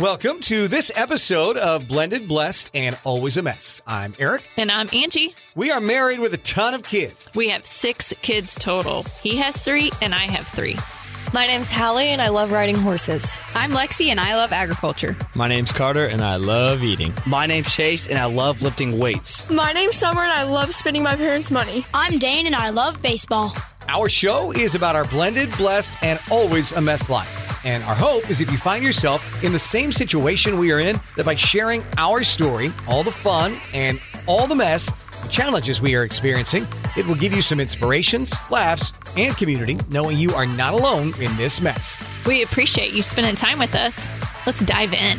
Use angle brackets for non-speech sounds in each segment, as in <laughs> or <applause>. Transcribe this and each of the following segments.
Welcome to this episode of Blended, Blessed, and Always a Mess. I'm Aric. And I'm Angie. We are married with a ton of kids. We have six kids total. He has three, and I have three. My name's Hallie, and I love riding horses. I'm Lexi, and I love agriculture. My name's Carter, and I love eating. My name's Chace, and I love lifting weights. My name's Summer, and I love spending my parents' money. I'm Dane, and I love baseball. Our show is about our blended, blessed, and always a mess life. And our hope is if you find yourself in the same situation we are in, that by sharing our story, all the fun and all the mess, the challenges we are experiencing, it will give you some inspirations, laughs, and community, knowing you are not alone in this mess. We appreciate you spending time with us. Let's dive in.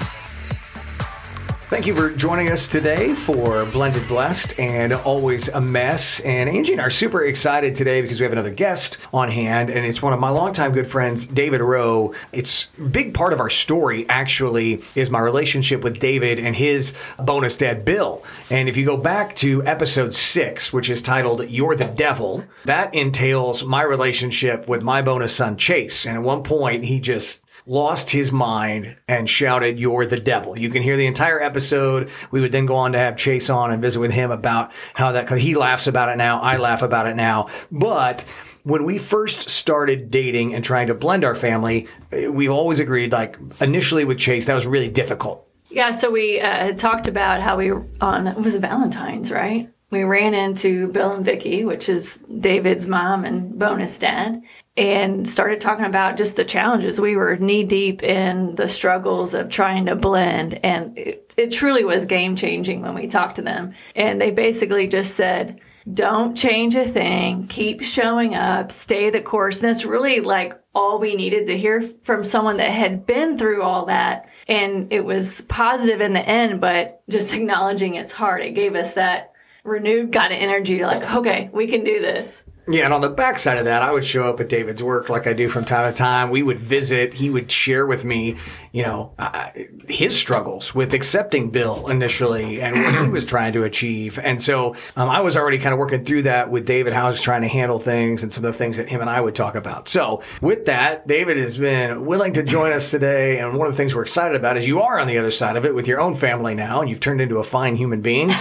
Thank you for joining us today for Blended Blessed and Always a Mess. And Angie and I are super excited today because we have another guest on hand, and it's one of my longtime good friends, David Rowe. It's a big part of our story, actually, is my relationship with David and his bonus dad, Bill. And if you go back to episode six, which is titled You're the Devil, that entails my relationship with my bonus son, Chace. And at one point, he just lost his mind and shouted, You're the devil. You can hear the entire episode. We would then go on to have Chace on and visit with him about how that, he laughs about it now. I laugh about it now. But when we first started dating and trying to blend our family, we've always agreed, like initially with Chace, that was really difficult. Yeah, so we uh, talked about how we on it was Valentine's, right? We ran into Bill and Vicky, which is David's mom and bonus dad, and started talking about just the challenges. We were knee deep in the struggles of trying to blend, and it, it truly was game changing when we talked to them. And they basically just said, don't change a thing, keep showing up, stay the course. And that's really like all we needed to hear from someone that had been through all that. And it was positive in the end, but just <laughs> acknowledging it's hard, it gave us that renewed kind of energy to like, okay, we can do this. Yeah, and on the backside of that, I would show up at David's work like I do from time to time. We would visit. He would share with me, you know, uh, his struggles with accepting Bill initially and what he was trying to achieve. And so um, I was already kind of working through that with David, how he was trying to handle things and some of the things that him and I would talk about. So with that, David has been willing to join us today. And one of the things we're excited about is you are on the other side of it with your own family now, and you've turned into a fine human being. <laughs>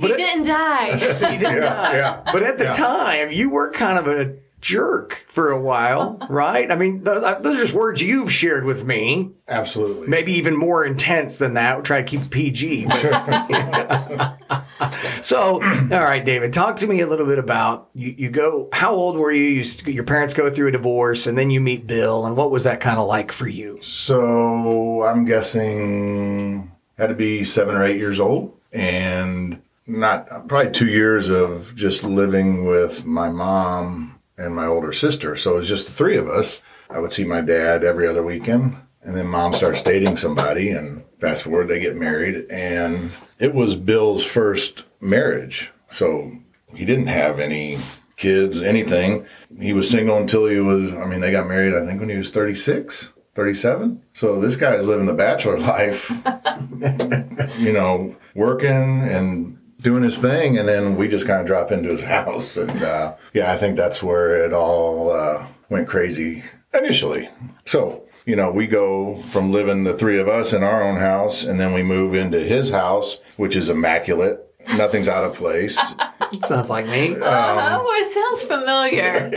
he didn't die. <laughs> he didn't Yeah, die. yeah. But at the Yeah. time, you were kind of a jerk for a while, right? I mean, those, uh, those are just words you've shared with me. Absolutely. Maybe even more intense than that. We'll try to keep it PG. but- <laughs> so, all right, David, talk to me a little bit about you. You go. How old were you? you st- your parents go through a divorce, and then you meet Bill. And what was that kind of like for you? So I'm guessing had to be seven or eight years old, and not probably two years of just living with my mom and my older sister. So it was just the three of us. I would see my dad every other weekend, and then mom starts dating somebody, and fast forward they get married, and it was Bill's first marriage. So he didn't have any kids, anything. He was single until he was, I mean, they got married, I think, when he was 36, 37. So this guy's living the bachelor <laughs> life, <laughs> you know, working and doing his thing. And then we just kind of drop into his <laughs> house. And uh, yeah, I think that's where it all uh, went crazy initially. So, you know, we go from living the three of us in our own house, and then we move into his house, which is immaculate. Nothing's out of place. It <laughs> sounds like me. <laughs> oh, it sounds familiar.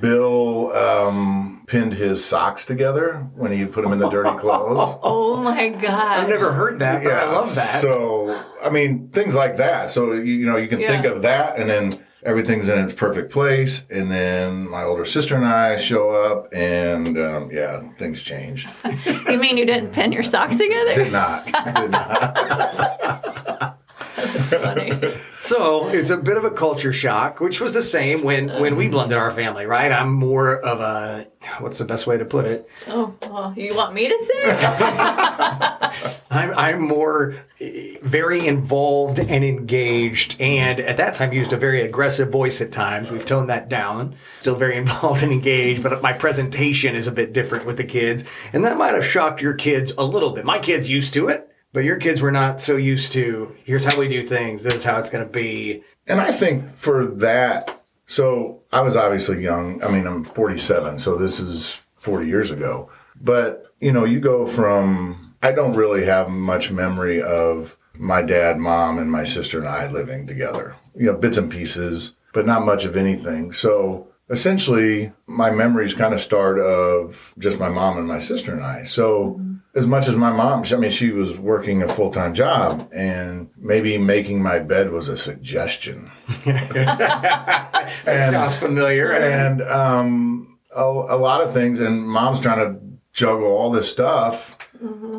Bill um, pinned his socks together when he put them in the dirty clothes. <laughs> oh my God. I've never heard that, but I love that. So, I mean, things like that. So, you, you know, you can think of that and then everything's in its perfect place. And then my older sister and I show up and, um, yeah, things change. <laughs> you mean you didn't pin your socks together? Did not. <laughs> Did not. That's funny. So it's a bit of a culture shock, which was the same when when we blended our family, right? I'm more of a what's the best way to put it? Oh, well, you want me to say? <laughs> I'm I'm more eh, very involved and engaged, and at that time used a very aggressive voice at times. We've toned that down. Still very <laughs> involved and engaged, but my presentation is a bit different with the kids, and that might have shocked your kids a little bit. My kids used to it. But your kids were not so used to, here's how we do things, this is how it's going to be. And I think for that, so I was obviously young. I mean, I'm 47, so this is 40 years ago. But, you know, you go from, I don't really have much memory of my dad, mom, and my sister and I living together. You know, bits and pieces, but not much of anything. So essentially, my memories kind of start of just my mom and my sister and I. So as much as my mom, I mean, she was working a full time job, and maybe making my bed was a suggestion. <laughs> That sounds familiar. and um, a, a lot of things. And mom's trying to juggle all this stuff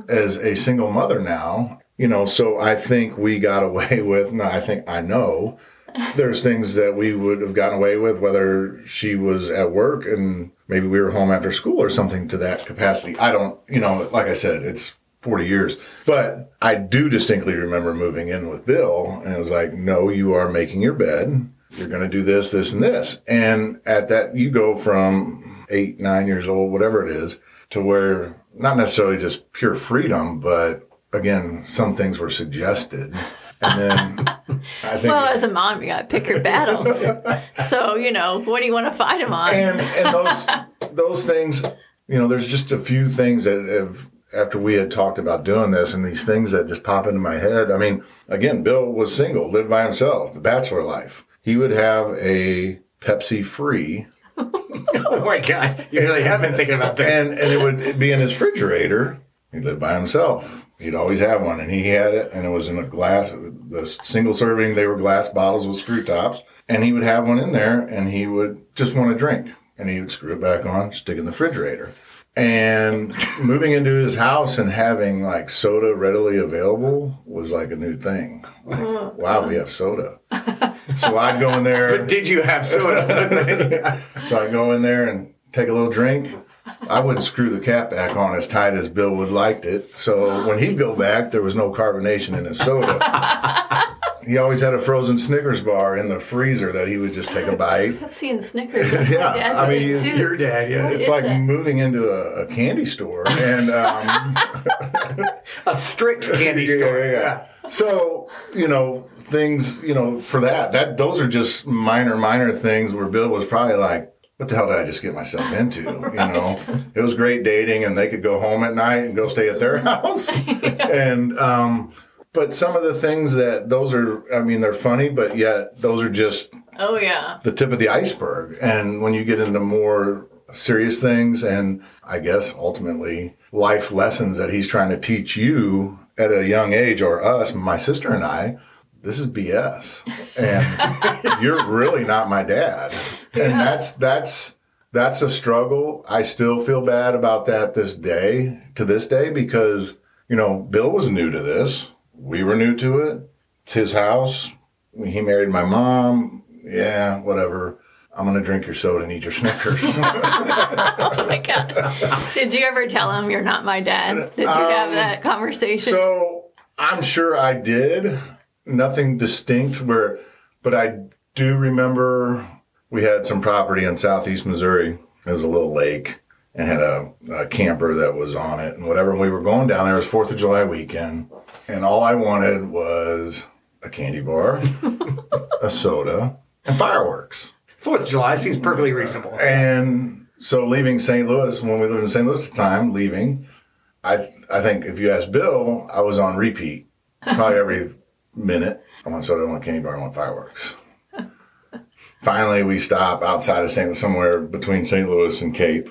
as a single mother now. You know, so I think we got away <laughs> with. No, I think I know. There's things that we would have gotten away with, whether she was at work and maybe we were home after school or something to that capacity. I don't, you know, like I said, it's 40 years. But I do distinctly remember moving in with Bill, and it was like, no, you are making your bed. You're going to do this, this, and this. And at that, you go from eight, nine years old, whatever it is, to where not necessarily just pure freedom, but again, some things were suggested. And then <laughs> I think. Well, as a mom, you got to pick your battles. <laughs> so, you know, what do you want to fight them on? and and those <laughs> those things, you know, there's just a few things that have after we had talked about doing this, and these things that just pop into my head. I mean, again, Bill was single, lived by himself, the bachelor life. He would have a Pepsi free, oh my God. You really have been thinking about that. and and it would be in his refrigerator. He lived by himself. He'd always have one, and he had it, and it was in a glass. The single serving, they were glass bottles with screw tops, and he would have one in there, and he would just want to drink, and he would screw it back on, stick it in the refrigerator. And moving into his house and having like soda readily available was like a new thing. Like, uh-huh. wow, we have soda. So I'd go in there. <laughs> But did you have soda? <laughs> So I'd go in there and take a little drink. I wouldn't screw the cap back on as tight as Bill would liked it. So when he'd go back, there was no carbonation in his soda. <laughs> he always had a frozen Snickers bar in the freezer that he would just take a bite. Pepsi and Snickers. <laughs> Yeah, <laughs> I mean, it too. Your dad, yeah. What It's like that? moving into a, a candy store and um, A strict candy store. Yeah, yeah, yeah. So you know things. You know for that that those are just minor minor things where Bill was probably like, "What the hell did I just get myself into?" You <laughs> know, it was great dating, and they could go home at night and go stay at their <laughs> house. <laughs> And um, but some of the things that those are, I mean, they're funny, but yet those are just Oh, yeah. the tip of the iceberg. And when you get into more serious things and I guess ultimately life lessons that he's trying to teach you at a young age or us, my sister and I, this is BS. And you're really not my dad. And that's that's that's a struggle. I still feel bad about that this day, to this day, because, you know, Bill was new to this. We were new to it. It's his house. He married my mom. Yeah, whatever. I'm going to drink your soda and eat your Snickers. <laughs> Oh, my God. Did you ever tell him you're not my dad? Did you have that conversation? Um, So I'm sure I did. Nothing distinct where, but I do remember we had some property in southeast Missouri. It was a little lake and had a, a camper that was on it and whatever. And we were going down there. It was Fourth of July weekend, and all I wanted was a candy bar, <laughs> a soda, and fireworks. Fourth of July seems perfectly reasonable. And so leaving St. Louis, when we lived in St. Louis at the time, leaving, I I think if you ask Bill, I was on repeat probably every minute. I want soda, I want candy bar, I want fireworks. Finally, we stop outside of St. somewhere between St. Louis and Cape.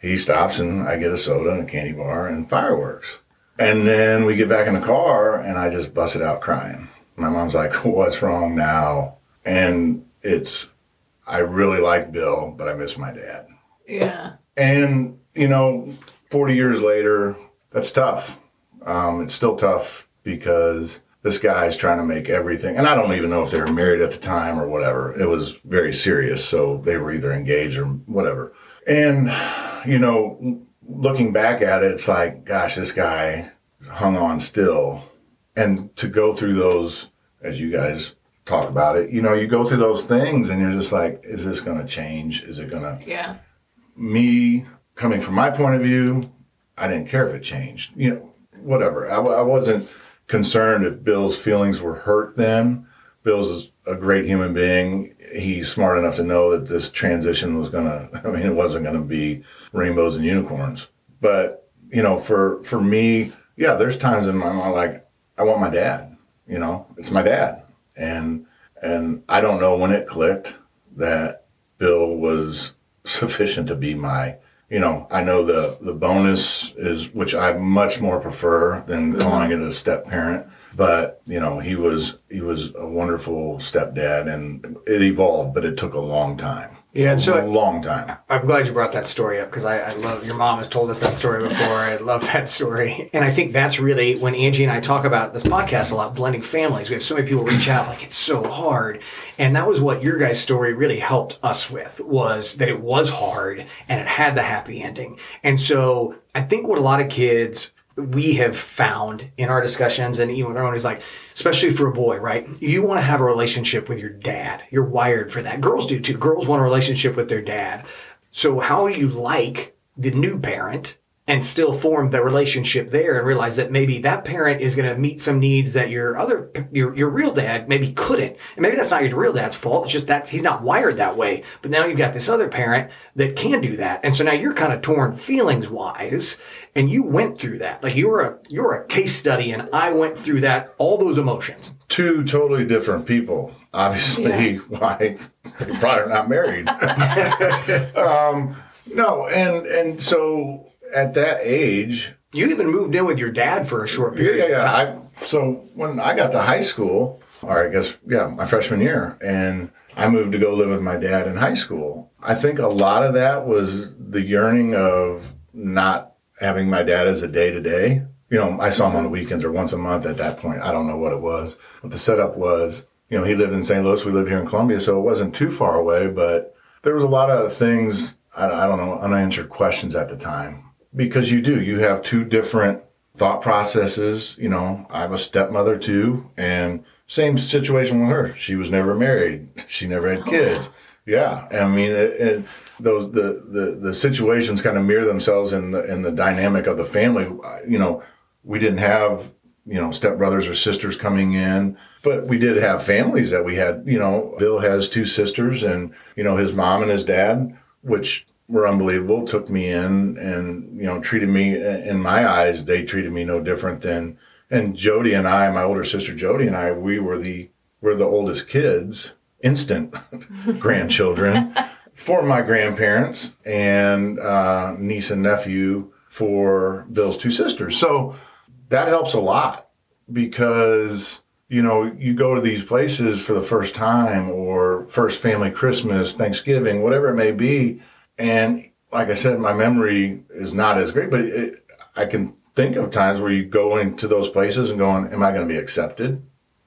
He stops and I get a soda and a candy bar and fireworks. And then we get back in the car and I just busted out crying. My mom's like, <laughs> "What's wrong now?" And it's I really like Bill, but I miss my dad. yeah. And, you know, 40 years later, that's tough. Um, it's still tough because this guy's trying to make everything, and I don't even know if they were married at the time or whatever. It was very serious. So they were either engaged or whatever. And, you know, looking back at it, it's like, gosh, this guy hung on still. And to go through those, as you guys talk about it, you know, you go through those things and you're just like, is this going to change? Is it going to, Yeah. me coming from my point of view, I didn't care if it changed. You know, whatever. I wasn't concerned if Bill's feelings were hurt then, Bill's a great human being. He's smart enough to know that this transition was gonna. <laughs> I mean, it wasn't gonna be rainbows and unicorns. But you know, for for me, yeah, there's times in my mind like I want my dad. You know, it's my dad, and and I don't know when it clicked that Bill was <laughs> sufficient to be my you know, I know the the bonus is which I much more prefer than calling it a step parent. But you know, he was he was a wonderful stepdad, and it evolved, but it took a long time. Yeah, and so a long time. I'm glad you brought that story up because I, I, love your mom has told us that story before. I love that story, and I think that's really when Angie and I talk about this podcast a lot, blending families. We have so many people reach out like it's so hard, and that was what your guys' story really helped us with was that it was hard and it had the happy ending. And so I think what a lot of kids we have found in our discussions and even with our own is like, especially for a boy, right? You want to have a relationship with your dad. You're wired for that. Girls do too. Girls want a relationship with their dad. So how you like the new parent and still form the relationship there and realize that maybe that parent is going to meet some needs that your other your your real dad maybe couldn't. And maybe that's not your real dad's fault it's just that he's not wired that way. But now you've got this other parent that can do that. And so now you're kind of torn feelings wise and you went through that. Like you were a you're a case study and I went through that all those emotions. Two totally different people obviously yeah. <laughs> why they probably not married. <laughs> Um, no and and so at that age, you even moved in with your dad for a short period. Yeah, yeah. I, so when I got to high school, or I guess yeah, my freshman year, and I moved to go live with my dad in high school. I think a lot of that was the yearning of not having my dad as a day to day. You know, I saw him on the weekends or once a month at that point. I don't know what it was. But the setup was, you know, he lived in St. Louis. We live here in Columbia, so it wasn't too far away, but there was a lot of things, I, I don't know, unanswered questions at the time because you do. You have two different thought processes. You know, I have a stepmother too, and same situation with her. She was never married. <laughs> She never had kids. Yeah, I mean, those the, the the situations kind of mirror themselves in the in the dynamic of the family. You know, we didn't have you know stepbrothers or sisters coming in, but we did have families that we had. You know, Bill has two sisters, and you know his mom and his dad, which were unbelievable, took me in and, you know, treated me in my eyes, they treated me no different than, and Jody and I, my older sister Jody and I, we were the, we're the oldest kids, instant <laughs> grandchildren <laughs> for my grandparents and, uh, niece and nephew for Bill's two sisters. So that helps a lot because, you know, you go to these places for the first time or first family Christmas, Thanksgiving, whatever it may be and like I said, my memory is not as great, but it, I can think of times where you go into those places and going, am I going to be accepted?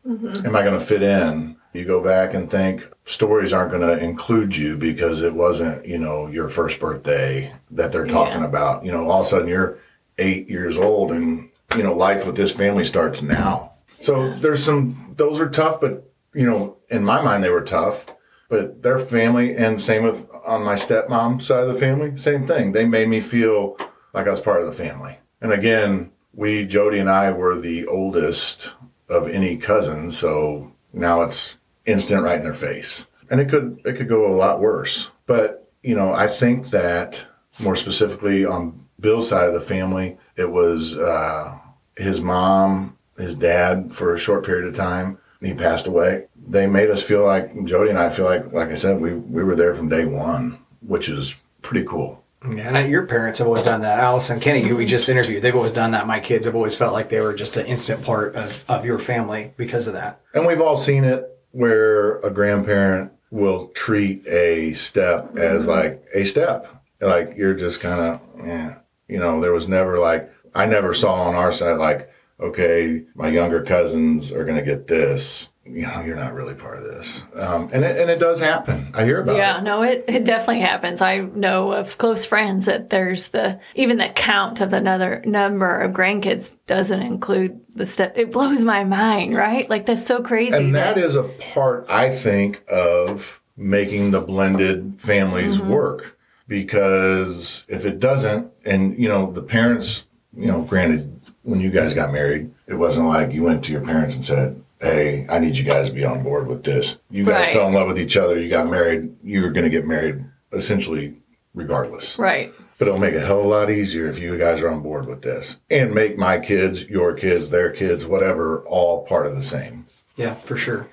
Mm-hmm. Am I going to fit in? You go back and think stories aren't going to include you because it wasn't, you know, your first birthday that they're talking yeah. about. You know, all of a sudden you're eight years old and, you know, life with this family starts now. So there's some, those are tough, but, you know, in my mind, they were tough but their family and same with on my stepmom side of the family, same thing. They made me feel like I was part of the family. And again, we, Jody and I were the oldest of any cousins. So now it's instant right in their face. And it could, it could go a lot worse. But, you know, I think that more specifically on Bill's side of the family, it was, uh, his mom, his dad for a short period of time. He passed away they made us feel like Jody and I feel like, like I said, we we were there from day one, which is pretty cool. Yeah, and your parents have always done that. Allison Kenny, who we just interviewed, they've always done that. My kids have always felt like they were just an instant part of, of your family because of that. And we've all seen it where a grandparent will treat a step as mm-hmm. like a step. Like you're just kind of, yeah, you know, there was never like, I never saw on our side like, okay, my younger cousins are going to get this you know, you're not really part of this. Um, and, it, and it does happen. I hear about yeah, it. Yeah, no, it, it definitely happens. I know of close friends that there's the, even the count of another number of grandkids doesn't include the step. It blows my mind, right? Like that's so crazy. And that, that is a part, I think, of making the blended families mm-hmm. work. Because if it doesn't, and, you know, the parents, you know, granted, when you guys got married, it wasn't like you went to your parents and said, hey, I need you guys to be on board with this. You guys Right. fell in love with each other. You got married. You were going to get married essentially regardless. Right. But it'll make it a hell of a lot easier if you guys are on board with this and make my kids, your kids, their kids, whatever, all part of the same. Yeah, for sure.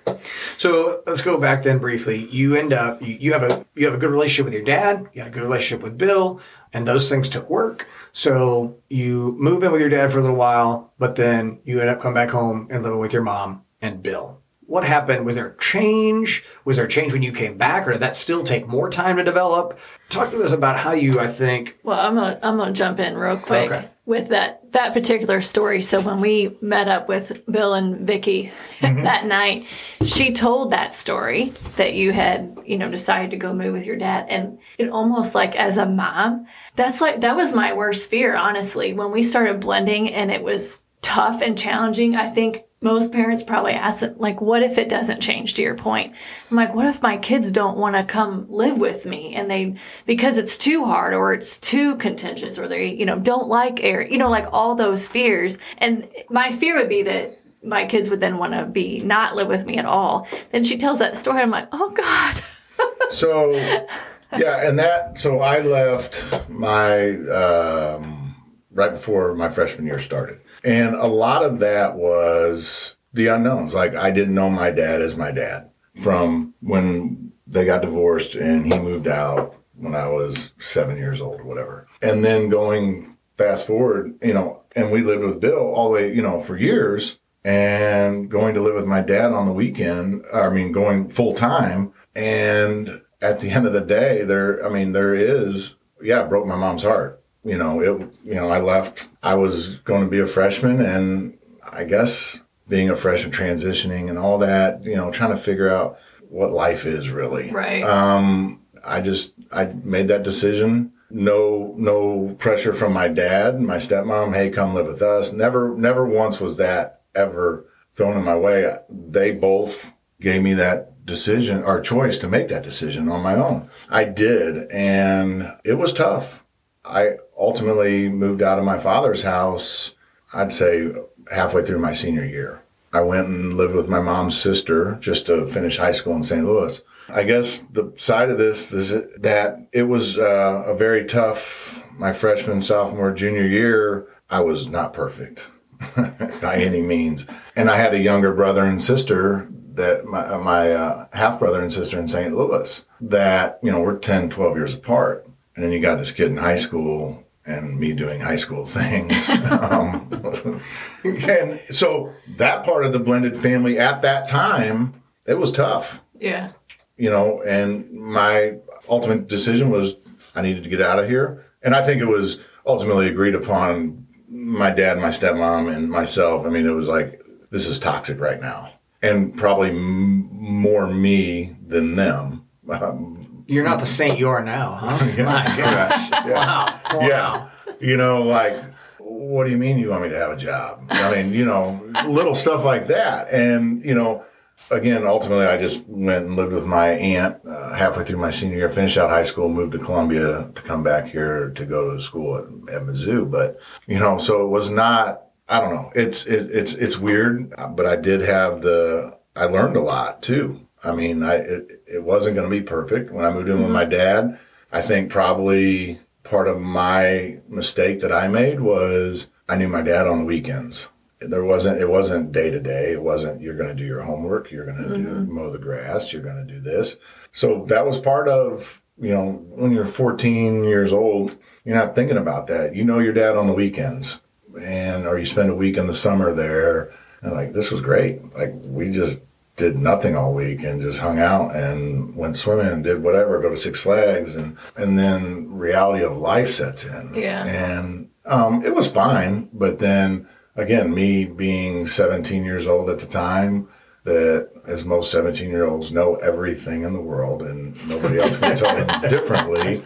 So let's go back then briefly. You end up you, you have a you have a good relationship with your dad. You had a good relationship with Bill, and those things took work. So you move in with your dad for a little while, but then you end up coming back home and living with your mom and Bill. What happened? Was there a change? Was there a change when you came back, or did that still take more time to develop? Talk to us about how you, I think. Well, I'm gonna I'm gonna jump in real quick Okay. with that that particular story. So when we met up with Bill and Vicky <laughs> mm-hmm. that night, she told that story that you had you know decided to go move with your dad, and it almost like as a mom, that's like that was my worst fear, honestly. When we started blending and it was tough and challenging, I think most parents probably ask it, like, what if it doesn't change to your point? I'm like, what if my kids don't want to come live with me and they, because it's too hard or it's too contentious or they, you know, don't like air, you know, like all those fears. And my fear would be that my kids would then want to be not live with me at all. Then she tells that story. I'm like, oh God. So, yeah, and that, so I left my, um, right before my freshman year started. And a lot of that was the unknowns. Like, I didn't know my dad as my dad from when they got divorced and he moved out when I was seven years old whatever. And then going fast forward, you know, and we lived with Bill all the way, you know, for years and going to live with my dad on the weekend. I mean, going full time. And at the end of the day, there, I mean, there is, yeah, it broke my mom's heart. You know, it, you know, I left, I was going to be a freshman and I guess being a freshman transitioning and all that, you know, trying to figure out what life is really. Right. Um, I just, I made that decision. No, no pressure from my dad, my stepmom. Hey, come live with us. Never, never once was that ever thrown in my way. They both gave me that decision or choice to make that decision on my own. I did. And it was tough. I ultimately moved out of my father's house, I'd say halfway through my senior year. I went and lived with my mom's sister just to finish high school in St. Louis. I guess the side of this is that it was uh, a very tough, my freshman, sophomore, junior year. I was not perfect <laughs> by any means. And I had a younger brother and sister that my, my uh, half brother and sister in St. Louis that, you know, we're 10, 12 years apart. And then you got this kid in high school and me doing high school <laughs> things. um, and so that part of the blended family at that time, it was tough, Yeah. you know, and my ultimate decision was I needed to get out of here. And I think it was ultimately agreed upon my dad, my stepmom, and myself. I mean, it was like, this is toxic right now. And probably m- more me than them. Um, <laughs> You're not the saint you are now, huh? <laughs> My gosh. yeah. Wow. Wow. Yeah. You know, like, what do you mean you want me to have a job? I mean, you know, little stuff like that. And, you know, again, ultimately, I just went and lived with my aunt uh, halfway through my senior year, finished out high school, moved to Columbia to come back here to go to school at, at Mizzou. But, you know, so it was not, I don't know. It's, it, it's, it's weird, but I did have the, I learned a lot too. I mean, I, it, it wasn't going to be perfect when I moved in with my mm-hmm. dad. I think probably part of my mistake that I made was I knew my dad on the weekends. There wasn't, it wasn't day to day. It wasn't, you're going to do your homework. You're going to do, mm-hmm. mow the grass. You're going to do this. So that was part of, you know, when you're 14 years old, you're not thinking about that. You know your dad on the weekends and, or you spend a week in the summer there. And like, this was great. Like we just did nothing all week and just hung out and went swimming and did whatever, go to Six Flags and, and then reality of life sets in. Yeah. And, um, it was fine. But then again, me being 17 years old at the time, that as most 17 year olds know everything in the world and nobody else can tell them <laughs> differently.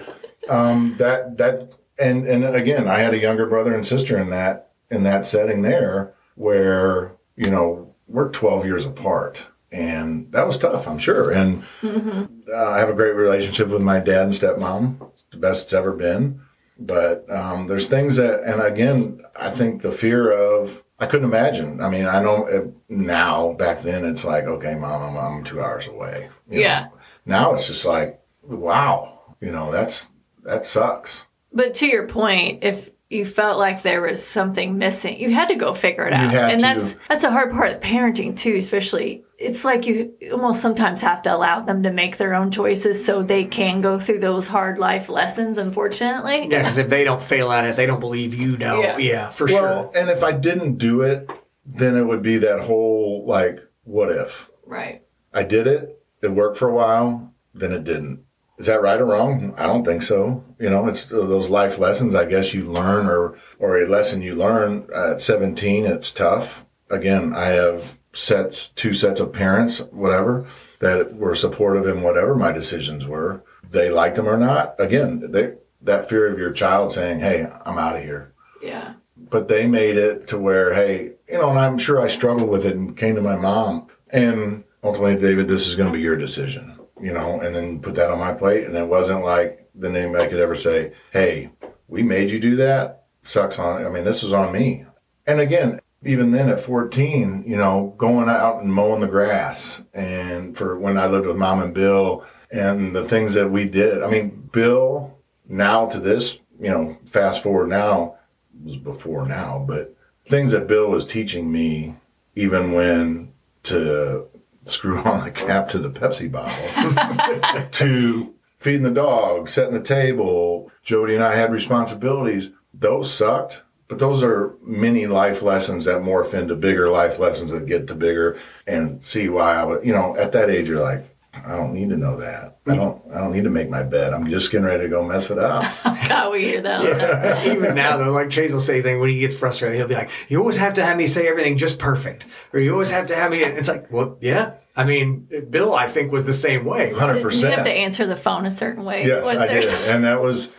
Um, that, that, and, and again, I had a younger brother and sister in that, in that setting there where, you know, we're 12 years apart and that was tough, I'm sure. And uh, I have a great relationship with my dad and stepmom. It's the best it's ever been. But um, there's things that, and again, I think the fear of I couldn't imagine. I mean, I know it, now, back then, it's like, okay, mom, I'm, I'm two hours away. you know. Yeah. Now it's just like, wow, you know, that's that sucks. But to your point, if you felt like there was something missing, you had to go figure it out. and to. that's that's a hard part of parenting too, especially it's like you almost sometimes have to allow them to make their own choices so they can go through those hard life lessons, unfortunately. Yeah, because if they don't fail at it, they don't believe you know. Yeah. Yeah, for Well, sure. and if I didn't do it, then it would be that whole like, what if Right. I did it, it worked for a while, then it didn't. Is that right or wrong? I don't think so. You know, it's those life lessons I guess you learn or or a lesson you learn at 17, it's tough. Again, I have sets two sets of parents, whatever, that were supportive in whatever my decisions were. They liked them or not. Again, they that fear of your child saying, "Hey, I'm out of here." Yeah. but they made it to where, hey, you know, and I'm sure I struggled with it and came to my mom. And ultimately, David, this is going to be your decision, you know, and then put that on my plate. And it wasn't like then anybody could ever say, hey, we made you do that. Sucks on, I mean, this was on me. And again, even then at 14, you know, going out and mowing the grass and for when I lived with mom and Bill and the things that we did. I mean, Bill, now to this, you know, fast forward now, was before now, but things that Bill was teaching me, even when to screw <laughs> on the cap to the Pepsi bottle, <laughs> to feeding the dog, setting the table. Jody and I had responsibilities. Those sucked, but those are many life lessons that morph into bigger life lessons that get to bigger and see why I was, you know, at that age, you're like, I don't need to know that. I don't. I don't need to make my bed. I'm just getting ready to go mess it up. <laughs> God, we hear that. all the time. Even now, though, like Chace will say things when he gets frustrated. He'll be like, "You always have to have me say everything just perfect, or you always have to have me." It's like, well, yeah. I mean, Bill, I think was the same way. Hundred percent. You have to answer the phone a certain way. Yes, I did, and that was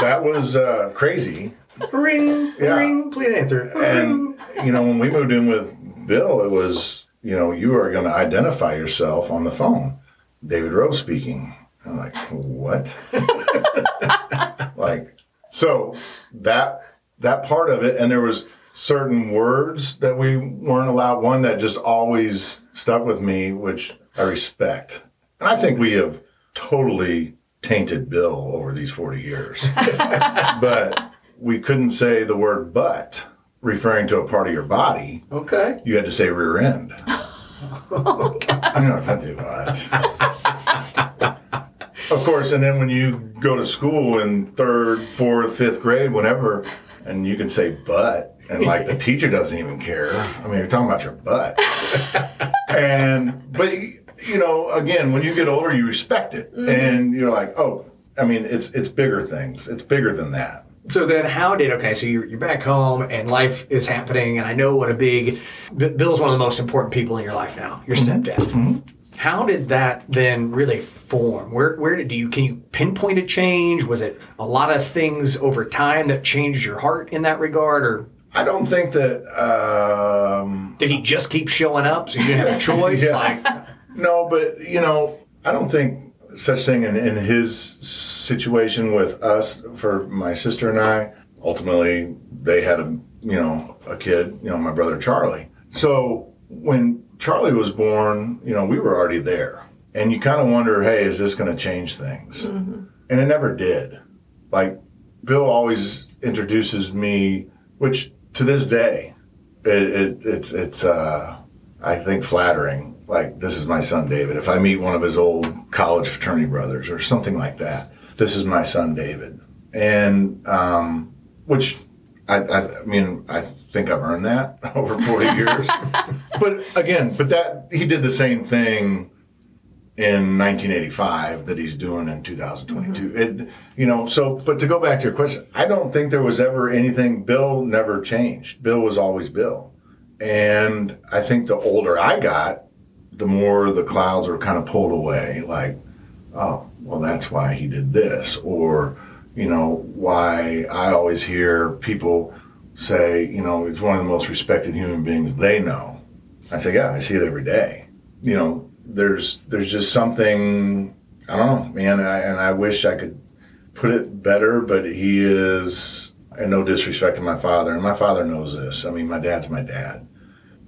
that was uh, crazy. Ring, Yeah. ring, please answer. And you know, when we moved in with Bill, it was you know you are going to identify yourself on the phone. David Rowe speaking. I'm like, what? <laughs> like, so that that part of it, and there was certain words that we weren't allowed. One that just always stuck with me, which I respect, and I think we have totally tainted Bill over these 40 years. <laughs> but we couldn't say the word butt referring to a part of your body. Okay. You had to say rear end. <laughs> oh. I'm not going to do that. of course, and then when you go to school in third, fourth, fifth grade, whenever, and you can say butt, and like the teacher doesn't even care. I mean, you're talking about your butt. <laughs> and, but, you know, again, when you get older, you respect it. Mm-hmm. And you're like, oh, I mean, it's it's bigger things. It's bigger than that. So then, how did okay? So you're, you're back home and life is happening, and I know what a big B- Bill's one of the most important people in your life now. Your stepdad. How did that then really form? Where where did you can you pinpoint a change? Was it a lot of things over time that changed your heart in that regard, or I don't think that. Um, did he just keep showing up so you didn't have a <laughs> choice? Yeah. Like, No, but you know, I don't think such thing in, in his situation with us for my sister and I. Ultimately, they had a you know a kid, you know, my brother Charlie. So when Charlie was born, you know, we were already there, and you kind of wonder, hey, is this going to change things? And it never did. Like Bill always introduces me, which to this day, it, it, it's it's uh, I think flattering. Like this is my son David. If I meet one of his old college fraternity brothers or something like that, this is my son David, and um, which I, I, I mean I think I've earned that <laughs> over forty <laughs> years. but again, but that he did the same thing in 1985 that he's doing in 2022. It, you know, so, but to go back to your question, I don't think there was ever anything, Bill never changed. Bill was always Bill. And I think the older I got, the more the clouds are kind of pulled away. Like, oh, well, that's why he did this. Or, you know, why I always hear people say, you know, he's one of the most respected human beings they know. I say, yeah, I see it every day. You know, there's there's just something I don't know, man. I, and I wish I could put it better, but he is and no disrespect to my father, and my father knows this. I mean, my dad's my dad.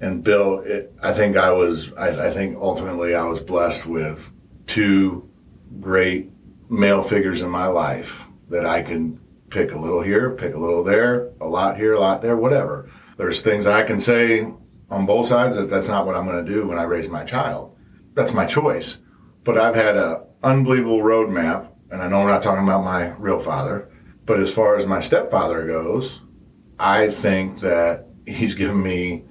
And Bill, it, I think I was, I, I think ultimately I was blessed with two great male figures in my life that I can pick a little here, pick a little there, a lot here, a lot there, whatever. There's things I can say on both sides that that's not what I'm going to do when I raise my child. That's my choice. But I've had a unbelievable roadmap, and I know we're not talking about my real father, but as far as my stepfather goes, I think that he's given me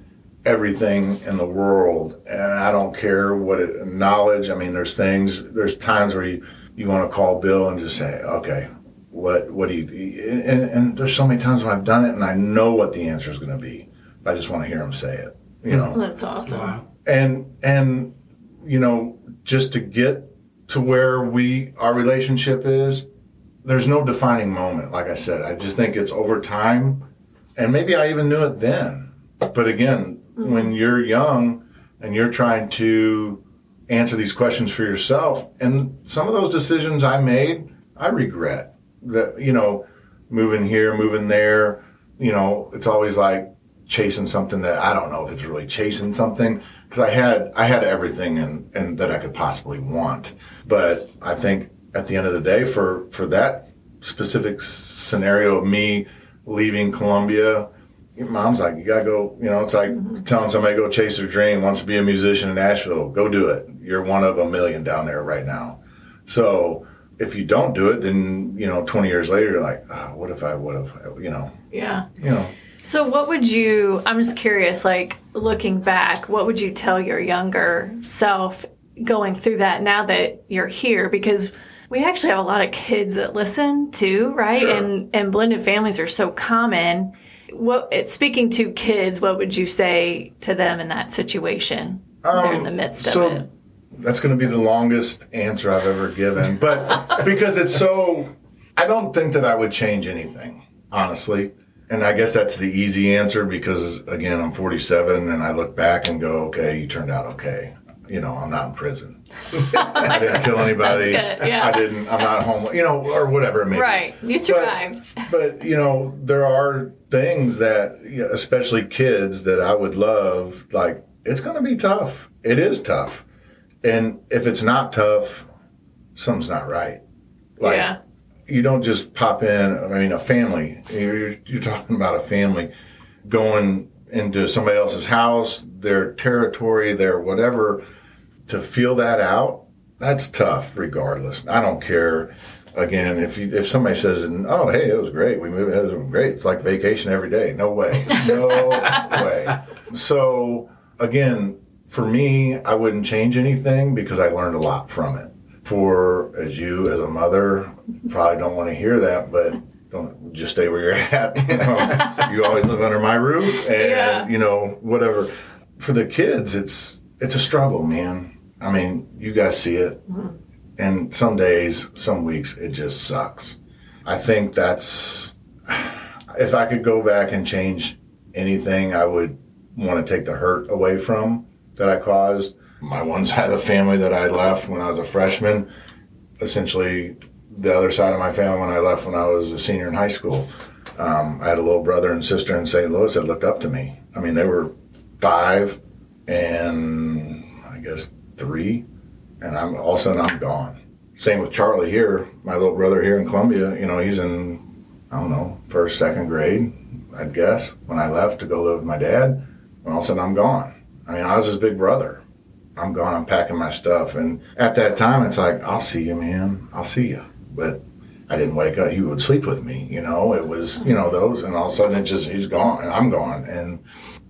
everything in the world, and I don't care what it, knowledge. I mean, there's things, there's times where you, you want to call Bill and just say, okay, what what do you? And, and there's so many times when I've done it, and I know what the answer is going to be. I just want to hear him say it. You know, That's awesome. Wow. and and you know just to get to where we our relationship is there's no defining moment like i said i just think it's over time and maybe i even knew it then but again Mm-hmm. when you're young and you're trying to answer these questions for yourself and some of those decisions i made i regret that you know moving here moving there you know it's always like chasing something that I don't know if it's really chasing something because I had I had everything and and that I could possibly want. But I think at the end of the day, for for that specific scenario of me leaving Columbia, your mom's like, you gotta go. You know, it's like mm-hmm. telling somebody go chase their dream. Wants to be a musician in Nashville, go do it. You're one of a million down there right now. So if you don't do it, then you know, 20 years later, you're like, oh, what if I would have? You know, Yeah. you know. So, what would you, I'm just curious, like looking back, what would you tell your younger self going through that now that you're here? Because we actually have a lot of kids that listen too, right? Sure. And and blended families are so common. What it- speaking to kids, what would you say to them in that situation? They're in the um, midst so of it. that's going to be the longest answer I've ever given, but <laughs> because it's so, I don't think that I would change anything, honestly. And I guess that's the easy answer because, again, I'm 47 and I look back and go, okay, you turned out okay. You know, I'm not in prison. I didn't kill anybody. Yeah. I didn't, I'm not homeless, you know, or whatever it may be. Right. You survived. But you know, there are things that, especially kids, that I would love. Like, it's going to be tough. It is tough, and if it's not tough, something's not right. Like, yeah. you don't just pop in. I mean, a family. You're, you're talking about a family going into somebody else's house, their territory, their whatever. To feel that out, that's tough. Regardless, I don't care. Again, if you, if somebody says, "Oh, hey, it was great. We moved. It was great. It's like vacation every day." No way. No <laughs> way. So again, for me, I wouldn't change anything because I learned a lot from it. For as you as a mother probably don't want to hear that, but don't just stay where you're at. <laughs> You, know? you always live under my roof, and Yeah. you know whatever. For the kids, it's it's a struggle, man. I mean, you guys see it, and some days, some weeks, it just sucks. I think that's if I could go back and change anything, I would want to take the hurt away from that I caused. My one <laughs> side of the family that I left when I was a freshman, essentially the other side of my family when I left when I was a senior in high school. Um, I had a little brother and sister in St. Louis that looked up to me. I mean, they were five and I guess three, and I'm all of a sudden I'm gone. Same with Charlie here, my little brother here in Columbia. You know, he's in I don't know first, second grade, I'd guess. When I left to go live with my dad, and all of a sudden I'm gone. I mean, I was his big brother. I'm gone. I'm packing my stuff, and at that time, it's like I'll see you, man. I'll see you. But I didn't wake up. He would sleep with me. You know, it was you know those, and all of a sudden it just he's gone, and I'm gone. And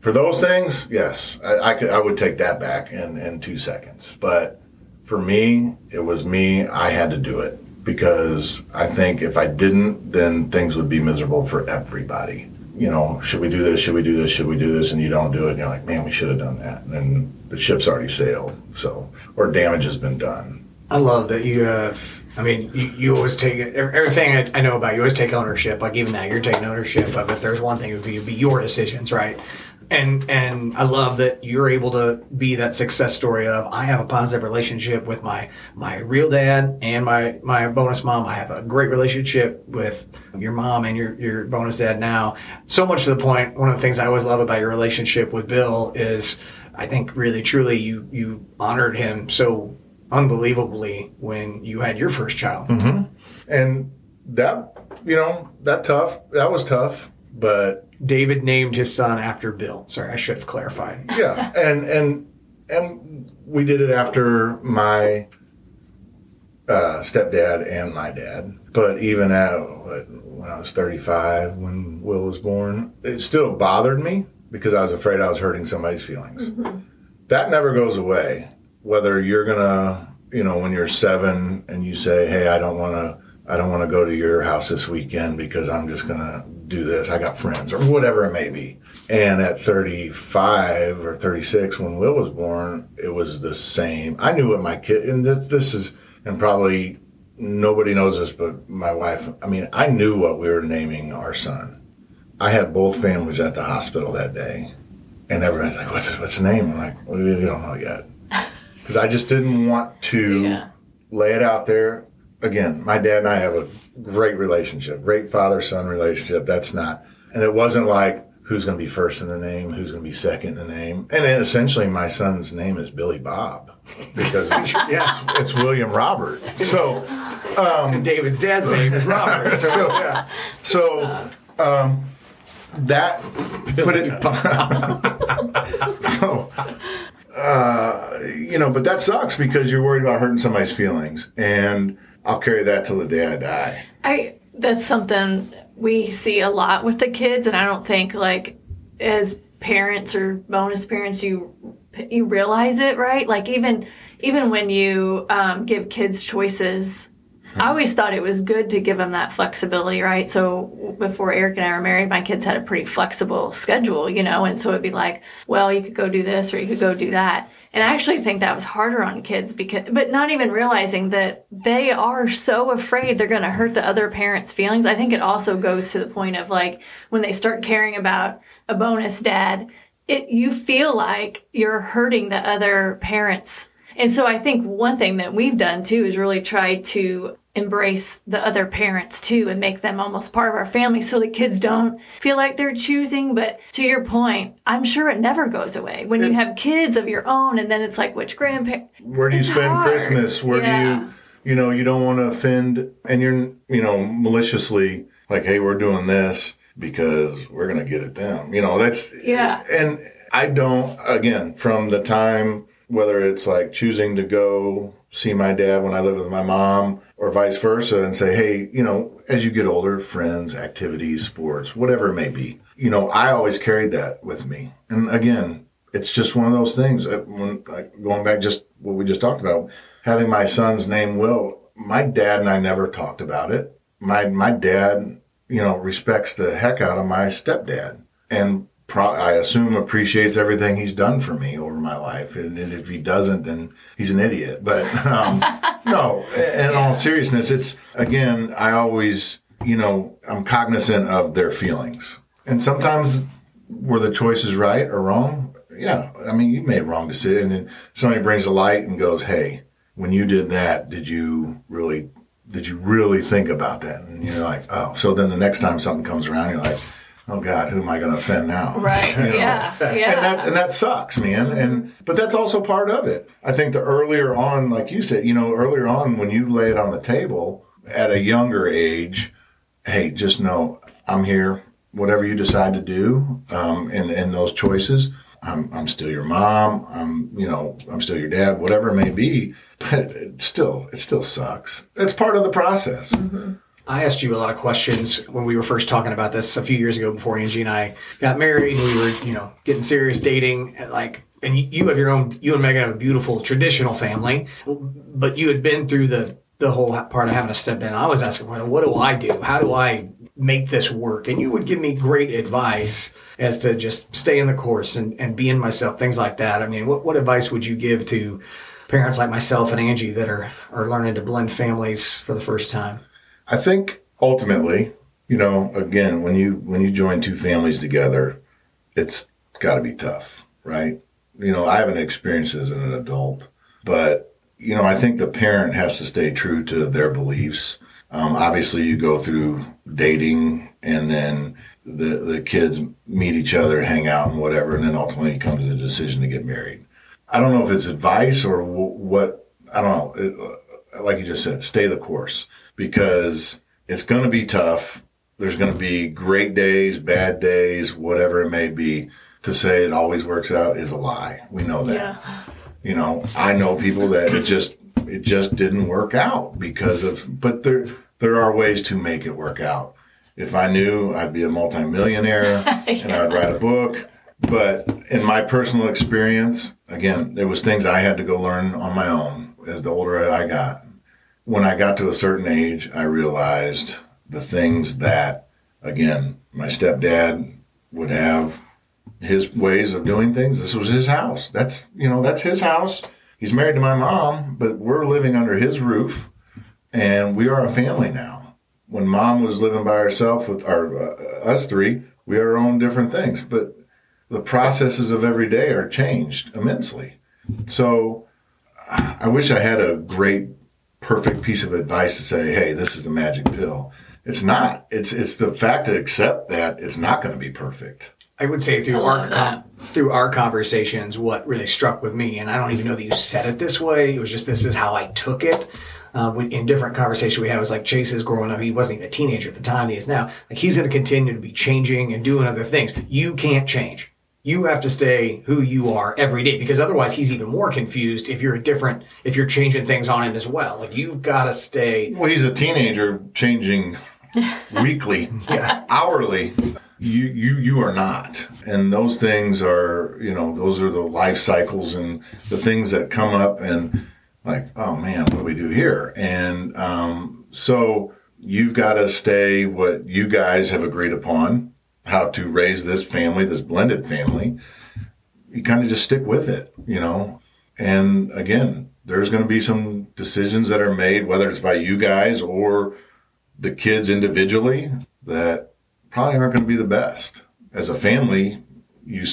for those things, yes, I, I could I would take that back in in two seconds. But for me, it was me. I had to do it because I think if I didn't, then things would be miserable for everybody. You know, should we do this? Should we do this? Should we do this? And you don't do it, and you're like, man, we should have done that. And the ship's already sailed, so or damage has been done. I love that you have. I mean, you, you always take everything I, I know about you. Always take ownership. Like even now, you're taking ownership of. If there's one thing, it would be, it'd be your decisions, right? And and I love that you're able to be that success story of I have a positive relationship with my my real dad and my my bonus mom. I have a great relationship with your mom and your your bonus dad now. So much to the point. One of the things I always love about your relationship with Bill is I think really truly you you honored him so unbelievably when you had your first child. Mm-hmm. And that you know that tough that was tough, but David named his son after Bill. Sorry, I should have clarified. Yeah, and and and we did it after my uh, stepdad and my dad. But even at what, when I was 35, when Will was born, it still bothered me because I was afraid I was hurting somebody's feelings. Mm-hmm. That never goes away. Whether you're gonna, you know, when you're seven and you say, "Hey, I don't want to." I don't want to go to your house this weekend because I'm just going to do this. I got friends or whatever it may be. And at 35 or 36, when Will was born, it was the same. I knew what my kid, and this, this is, and probably nobody knows this, but my wife, I mean, I knew what we were naming our son. I had both families at the hospital that day. And everyone's like, what's, what's the name? I'm like, we don't know yet. <laughs> Because I just didn't want to yeah. lay it out there again, my dad and I have a great relationship, great father son relationship. That's not, and it wasn't like who's going to be first in the name, who's going to be second in the name. And then essentially, my son's name is Billy Bob because it's, <laughs> yeah. it's, it's William Robert. So, um, and David's dad's name is Robert. <laughs> so, yeah. so um, that, but it, <laughs> so, uh, you know, but that sucks because you're worried about hurting somebody's feelings. And, I'll carry that till the day I die. I that's something we see a lot with the kids, and I don't think like as parents or bonus parents you you realize it right. Like even even when you um, give kids choices. I always thought it was good to give them that flexibility, right? So before Aric and I were married, my kids had a pretty flexible schedule, you know, and so it'd be like, well, you could go do this or you could go do that. And I actually think that was harder on kids because, but not even realizing that they are so afraid they're going to hurt the other parent's feelings. I think it also goes to the point of like when they start caring about a bonus dad, it, you feel like you're hurting the other parents. And so I think one thing that we've done too is really try to embrace the other parents too and make them almost part of our family so the kids don't feel like they're choosing. But to your point i'm sure it never goes away. When you have kids of your own and then it's like which grandparent where do you spend hard. christmas? Where yeah. do you you know you don't want to offend and you're you know maliciously like hey we're doing this because we're going to get at them. You know that's yeah. and i don't again from the time whether it's like choosing to go see my dad when I lived with my mom or vice versa and say, hey, you know, as you get older, friends, activities, sports, whatever it may be, you know, I always carried that with me. And again, it's just one of those things when like going back just what we just talked about, having my son's name Will, my dad and I never talked about it. My my dad, you know, respects the heck out of my stepdad. And pro- I assume appreciates everything he's done for me over my life. And, and if he doesn't, then he's an idiot. But um, <laughs> no, in all seriousness, it's again, I always, you know, I'm cognizant of their feelings. And sometimes were the choices right or wrong? Yeah. I mean, you made a wrong decision. And then somebody brings a light and goes, Hey, when you did that, did you really, did you really think about that? And you're like, Oh, so then the next time something comes around, you're like, oh God, who am I going to offend now? <laughs> Right. <laughs> You know? Yeah. Yeah. And that and that sucks, man. And but that's also part of it. I think the earlier on, like you said, you know, earlier on when you lay it on the table at a younger age, hey, just know I'm here. Whatever you decide to do, um, in in those choices, I'm I'm still your mom. I'm you know I'm still your dad. Whatever it may be, but it still it still sucks. It's part of the process. Mm-hmm. I asked you a lot of questions when we were first talking about this a few years ago before Angie and I got married and we were, you know, getting serious dating. Like, and you have your own, you and Megan have a beautiful traditional family, but you had been through the, the whole part of having a stepdad. I was asking, well, what do I do? How do I make this work? And you would give me great advice as to just stay in the course and, and be in myself, things like that. I mean, what, what advice would you give to parents like myself and Angie that are, are learning to blend families for the first time? I think ultimately, you know, again, when you when you join two families together, it's got to be tough, right? You know, I haven't experienced as an adult, but you know, I think the parent has to stay true to their beliefs. Um, obviously, you go through dating, and then the the kids meet each other, hang out, and whatever, and then ultimately you come to the decision to get married. I don't know if it's advice or what. I don't know. It, like you just said, stay the course because it's going to be tough. There's going to be great days, bad days, whatever it may be. To say it always works out is a lie. We know that. Yeah. You know, I know people that it just it just didn't work out because of. But there there are ways to make it work out. If I knew, I'd be a multimillionaire <laughs> and I'd write a book. But in my personal experience, again, there was things I had to go learn on my own as the older I got. When I got to a certain age, I realized the things that, again, my stepdad would have his ways of doing things. This was his house. That's, you know, that's his house. He's married to my mom, but we're living under his roof and we are a family now. When mom was living by herself with our uh, us three, we are our own different things, but the processes of every day are changed immensely. So I wish I had a great perfect piece of advice to say, "Hey, this is the magic pill." It's not. It's it's the fact to accept that it's not going to be perfect. I would say through our com- through our conversations, what really struck with me, and I don't even know that you said it this way. It was just this is how I took it. Uh, when, in different conversation we had, it was like Chace is growing up. He wasn't even a teenager at the time he is now. Like he's going to continue to be changing and doing other things. You can't change. You have to stay who you are every day because otherwise he's even more confused if you're a different, if you're changing things on him as well. Like you've got to stay. Well, he's a teenager changing <laughs> weekly, hourly. You you you are not, and those things are you know those are the life cycles and the things that come up and like oh man what do we do here and um, so you've got to stay what you guys have agreed upon how to raise this family this blended family you kind of just stick with it you know? And again there's going to be some decisions that are made whether it's by you guys or the kids individually that probably aren't going to be the best. As a family you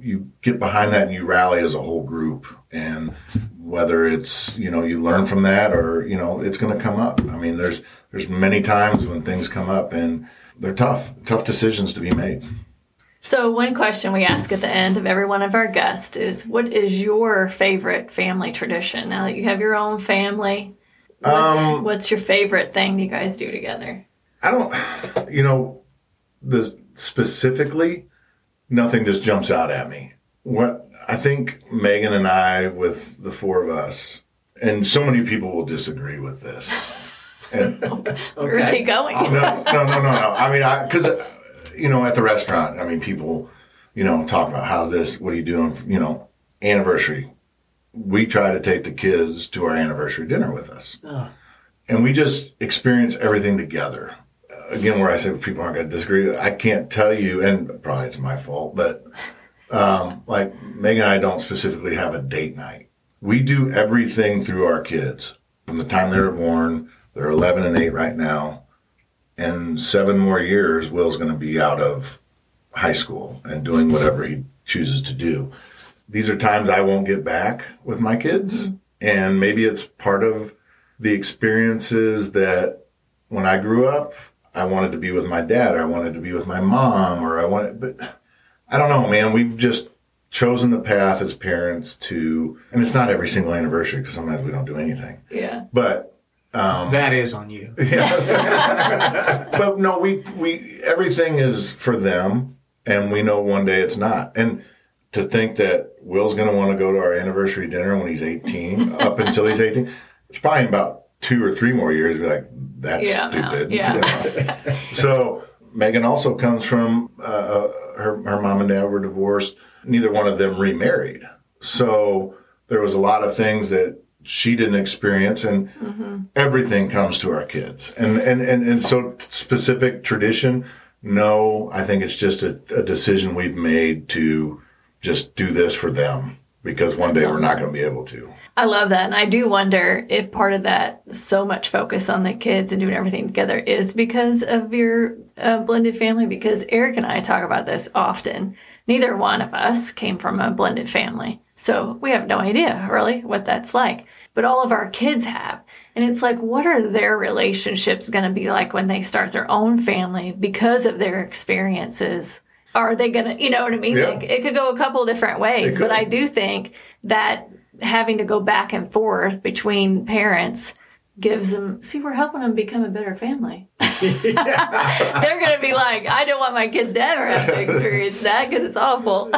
you get behind that and you rally as a whole group. And whether it's you know you learn from that or you know it's going to come up. I mean there's there's many times when things come up and they're tough tough decisions to be made So, one question we ask at the end of every one of our guests is What is your favorite family tradition? Now that you have your own family, what's, Um, what's your favorite thing you guys do together? i don't you know the specifically nothing just jumps out at me what i think megan and i with the four of us and so many people will disagree with this and Where's he going? no, no, no, no, no. I mean, I because you know, at the restaurant, I mean, people, you know, talk about how's this, what are you doing, you know, anniversary. We try to take the kids to our anniversary dinner with us, and we just experience everything together. Again, where I say people aren't going to disagree, I can't tell you, and probably it's my fault, but um, like Megan and I don't specifically have a date night. We do everything through our kids from the time they were born. They're 11 and 8 right now in seven more years, Will's going to be out of high school and doing whatever he chooses to do. These are times I won't get back with my kids. And maybe it's part of the experiences that when I grew up, I wanted to be with my dad, or I wanted to be with my mom, or I wanted, but I don't know, man. We've just chosen the path as parents to, and it's not every single anniversary because sometimes we don't do anything, Yeah. but that is on you. <laughs> but no, we we everything is for them, and we know one day it's not. And to think that Will's going to want to go to our anniversary dinner when he's eighteen, <laughs> up until he's eighteen, it's probably about two or three more years. Be like, that's Yeah, no, stupid. yeah. <laughs> so Megan also comes from uh, her her mom and dad were divorced. Neither one of them remarried, so there was a lot of things that she didn't experience and everything comes to our kids and and and, and so specific tradition no i think it's just a, a decision we've made to just do this for them because one That's day we're not going to be able to. I love that. And I do wonder if part of that so much focus on the kids and doing everything together is because of your uh, blended family. Because Aric and I talk about this often. Neither one of us came from a blended family. So we have no idea really what that's like. But all of our kids have. And it's like, what are their relationships going to be like when they start their own family because of their experiences? Are they going to, you know what I mean? Yeah. Like, it could go a couple different ways. But. I do think that having to go back and forth between parents gives them see we're helping them become a better family <laughs> they're going to be like i don't want my kids to ever have to <laughs> experience that because it's awful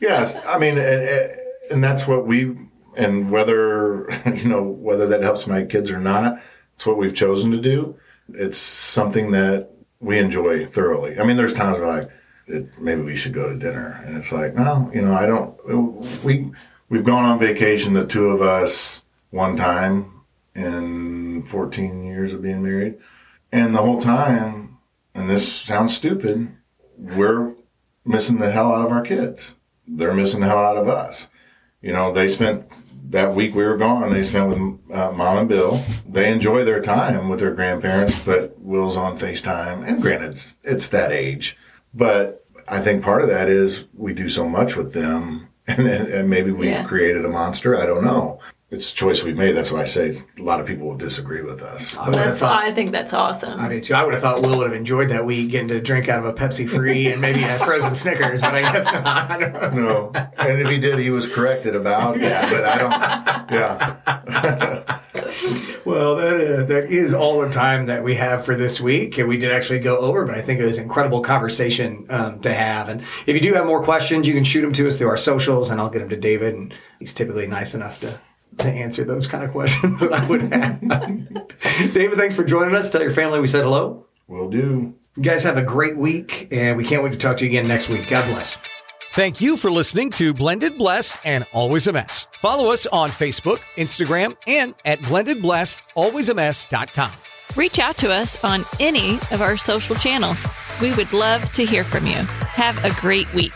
Yes, I mean, and, and that's what we, and whether <laughs> you know whether that helps my kids or not, it's what we've chosen to do. It's something that we enjoy thoroughly. I mean, there's times where like it, maybe we should go to dinner, and it's like, no, you know, I don't. We we've gone on vacation, the two of us, one time in 14 years of being married, and the whole time, and this sounds stupid, we're missing the hell out of our kids. They're missing the hell out of us. You know, they spent that week we were gone. They spent with uh, mom and Bill. They enjoy their time with their grandparents, but Will's on FaceTime. And granted, it's, it's that age, but I think part of that is we do so much with them, <laughs> and, and, maybe we've Yeah. created a monster. I don't know. It's a choice we made. That's why I say a lot of people will disagree with us. I that's thought. i think that's awesome I do too. I would have thought Will would have enjoyed that week getting to drink out of a Pepsi free and maybe a frozen Snickers, but I guess not. I don't know. No, and if he did, he was corrected about that. But I don't. Yeah, <laughs> Well, that uh, that is all the time that we have for this week, and we did actually go over, but I think it was an incredible conversation um, to have. And if you do have more questions, you can shoot them to us through our socials, and I'll get them to David, and he's typically nice enough to. To answer those kind of questions <laughs> that I would have. David, thanks for joining us. Tell your family we said hello. we'll do. You guys have a great week, and we can't wait to talk to you again next week. God bless. Thank you for listening to Blended Blessed and Always a Mess. Follow us on Facebook, Instagram, and at blendedblessedalwaysamess.com. Reach out to us on any of our social channels. We would love to hear from you. Have a great week.